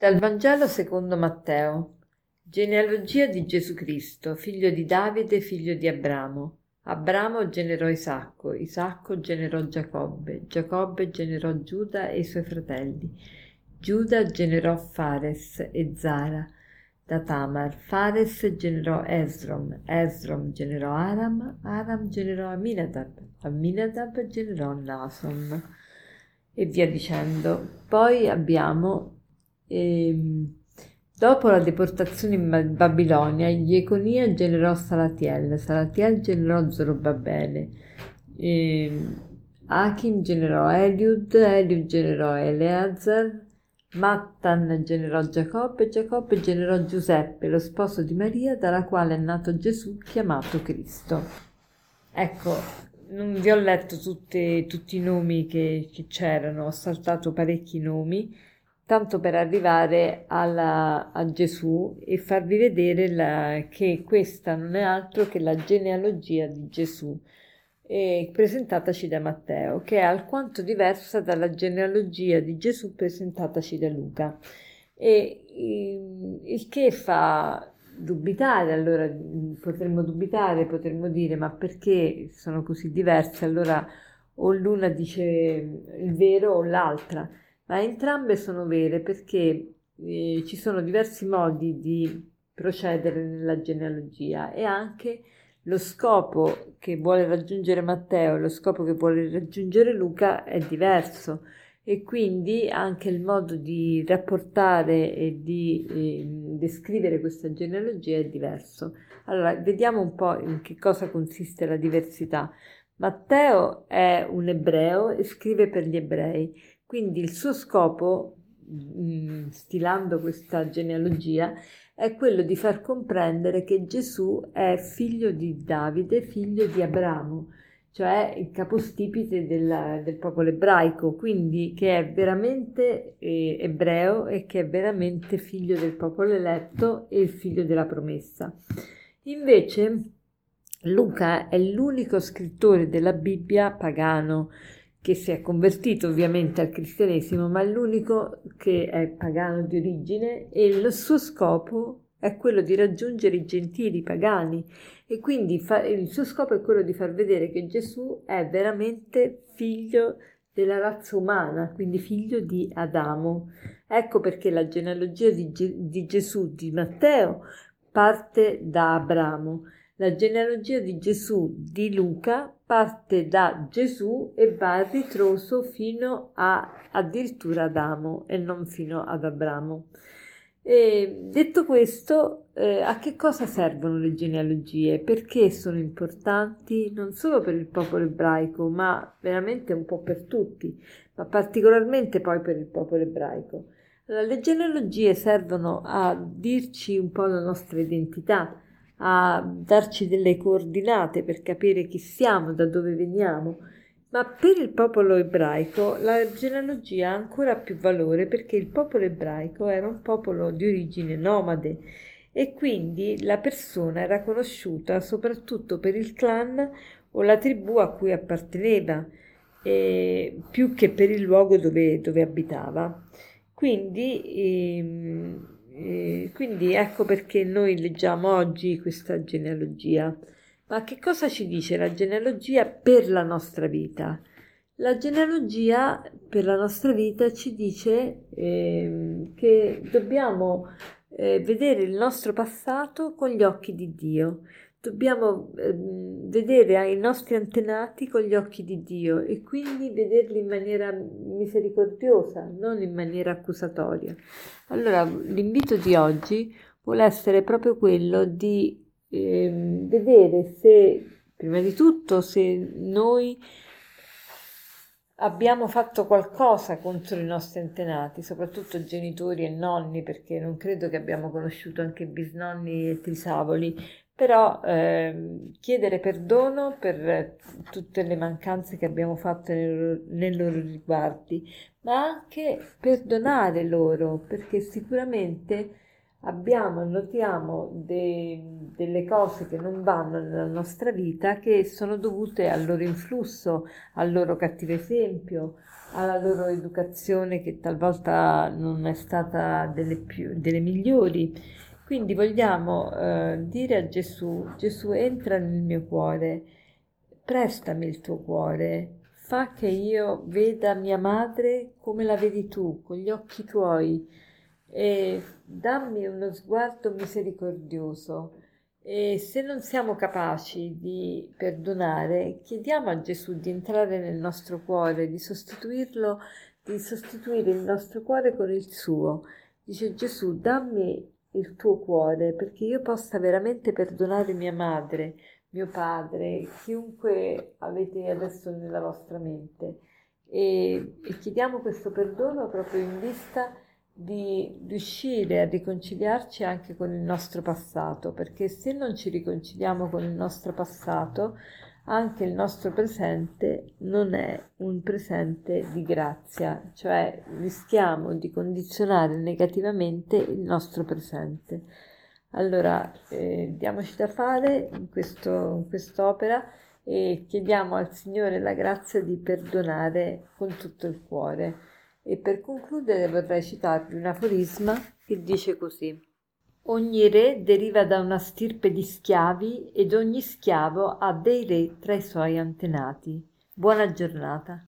Dal Vangelo secondo Matteo. Genealogia di Gesù Cristo, figlio di Davide, figlio di Abramo. Abramo generò Isacco, Isacco generò Giacobbe, Giacobbe generò Giuda e i suoi fratelli. Giuda generò Fares e Zara da Tamar. Fares generò Esrom, Esrom generò Aram, Aram generò Aminadab, Aminadab generò Nason e via dicendo. Poi abbiamo e, ehm, dopo la deportazione in Babilonia, Jeconia generò Salatiel, Salatiel generò Zorobabele, e, ehm, Achim generò Eliud, Eliud generò Eleazar, Mattan generò Giacobbe, Giacobbe generò Giuseppe, lo sposo di Maria, dalla quale è nato Gesù chiamato Cristo. Ecco, non vi ho letto tutte, tutti i nomi che, che c'erano, ho saltato parecchi nomi tanto per arrivare alla, a Gesù e farvi vedere la, che questa non è altro che la genealogia di Gesù, eh, presentataci da Matteo, che è alquanto diversa dalla genealogia di Gesù presentataci da Luca. E il che fa dubitare, allora potremmo dubitare, potremmo dire ma perché sono così diverse? Allora o l'una dice il vero o l'altra ma entrambe sono vere perché eh, ci sono diversi modi di procedere nella genealogia e anche lo scopo che vuole raggiungere Matteo e lo scopo che vuole raggiungere Luca è diverso e quindi anche il modo di rapportare e di eh, descrivere questa genealogia è diverso. Allora, vediamo un po' in che cosa consiste la diversità. Matteo è un ebreo e scrive per gli ebrei, quindi il suo scopo, mm, stilando questa genealogia, è quello di far comprendere che Gesù è figlio di Davide, figlio di Abramo, cioè il capostipite del, del popolo ebraico, quindi che è veramente eh, ebreo e che è veramente figlio del popolo eletto e figlio della promessa. Invece Luca è l'unico scrittore della Bibbia pagano, che si è convertito ovviamente al cristianesimo, ma è l'unico che è pagano di origine e il suo scopo è quello di raggiungere i gentili pagani e quindi fa, il suo scopo è quello di far vedere che Gesù è veramente figlio della razza umana, quindi figlio di Adamo. Ecco perché la genealogia di, di Gesù di Matteo parte da Abramo la genealogia di Gesù di Luca parte da Gesù e va a ritroso fino a addirittura Adamo e non fino ad Abramo. E detto questo, eh, a che cosa servono le genealogie? Perché sono importanti non solo per il popolo ebraico, ma veramente un po' per tutti, ma particolarmente poi per il popolo ebraico. Allora, le genealogie servono a dirci un po' la nostra identità, a darci delle coordinate per capire chi siamo, da dove veniamo. Ma per il popolo ebraico la genealogia ha ancora più valore perché il popolo ebraico era un popolo di origine nomade e quindi la persona era conosciuta soprattutto per il clan o la tribù a cui apparteneva, eh, più che per il luogo dove, dove abitava. Quindi ehm, quindi ecco perché noi leggiamo oggi questa genealogia. Ma che cosa ci dice la genealogia per la nostra vita? La genealogia per la nostra vita ci dice eh, che dobbiamo eh, vedere il nostro passato con gli occhi di Dio, dobbiamo eh, vedere i nostri antenati con gli occhi di Dio e quindi vederli in maniera misericordiosa, non in maniera accusatoria. Allora, l'invito di oggi vuole essere proprio quello di eh, vedere se, prima di tutto, se noi abbiamo fatto qualcosa contro i nostri antenati, soprattutto genitori e nonni, perché non credo che abbiamo conosciuto anche bisnonni e trisavoli, però eh, chiedere perdono per tutte le mancanze che abbiamo fatto nei, nei loro riguardi, ma anche perdonare loro, perché sicuramente abbiamo, notiamo de, delle cose che non vanno nella nostra vita che sono dovute al loro influsso, al loro cattivo esempio, alla loro educazione che talvolta non è stata delle, più, delle migliori. Quindi vogliamo eh, dire a Gesù, Gesù entra nel mio cuore, prestami il tuo cuore, fa che io veda mia madre come la vedi tu, con gli occhi tuoi, e dammi uno sguardo misericordioso. E se non siamo capaci di perdonare, chiediamo a Gesù di entrare nel nostro cuore, di sostituirlo, di sostituire il nostro cuore con il suo. Dice Gesù, dammi il tuo cuore perché io possa veramente perdonare mia madre, mio padre, chiunque avete adesso nella vostra mente. E, e chiediamo questo perdono proprio in vista di riuscire a riconciliarci anche con il nostro passato, perché se non ci riconciliamo con il nostro passato, anche il nostro presente non è un presente di grazia, cioè rischiamo di condizionare negativamente il nostro presente. Allora, eh, diamoci da fare in, questo, in quest'opera e chiediamo al Signore la grazia di perdonare con tutto il cuore. E per concludere vorrei citarvi un aforisma che dice così. Ogni re deriva da una stirpe di schiavi ed ogni schiavo ha dei re tra i suoi antenati. Buona giornata.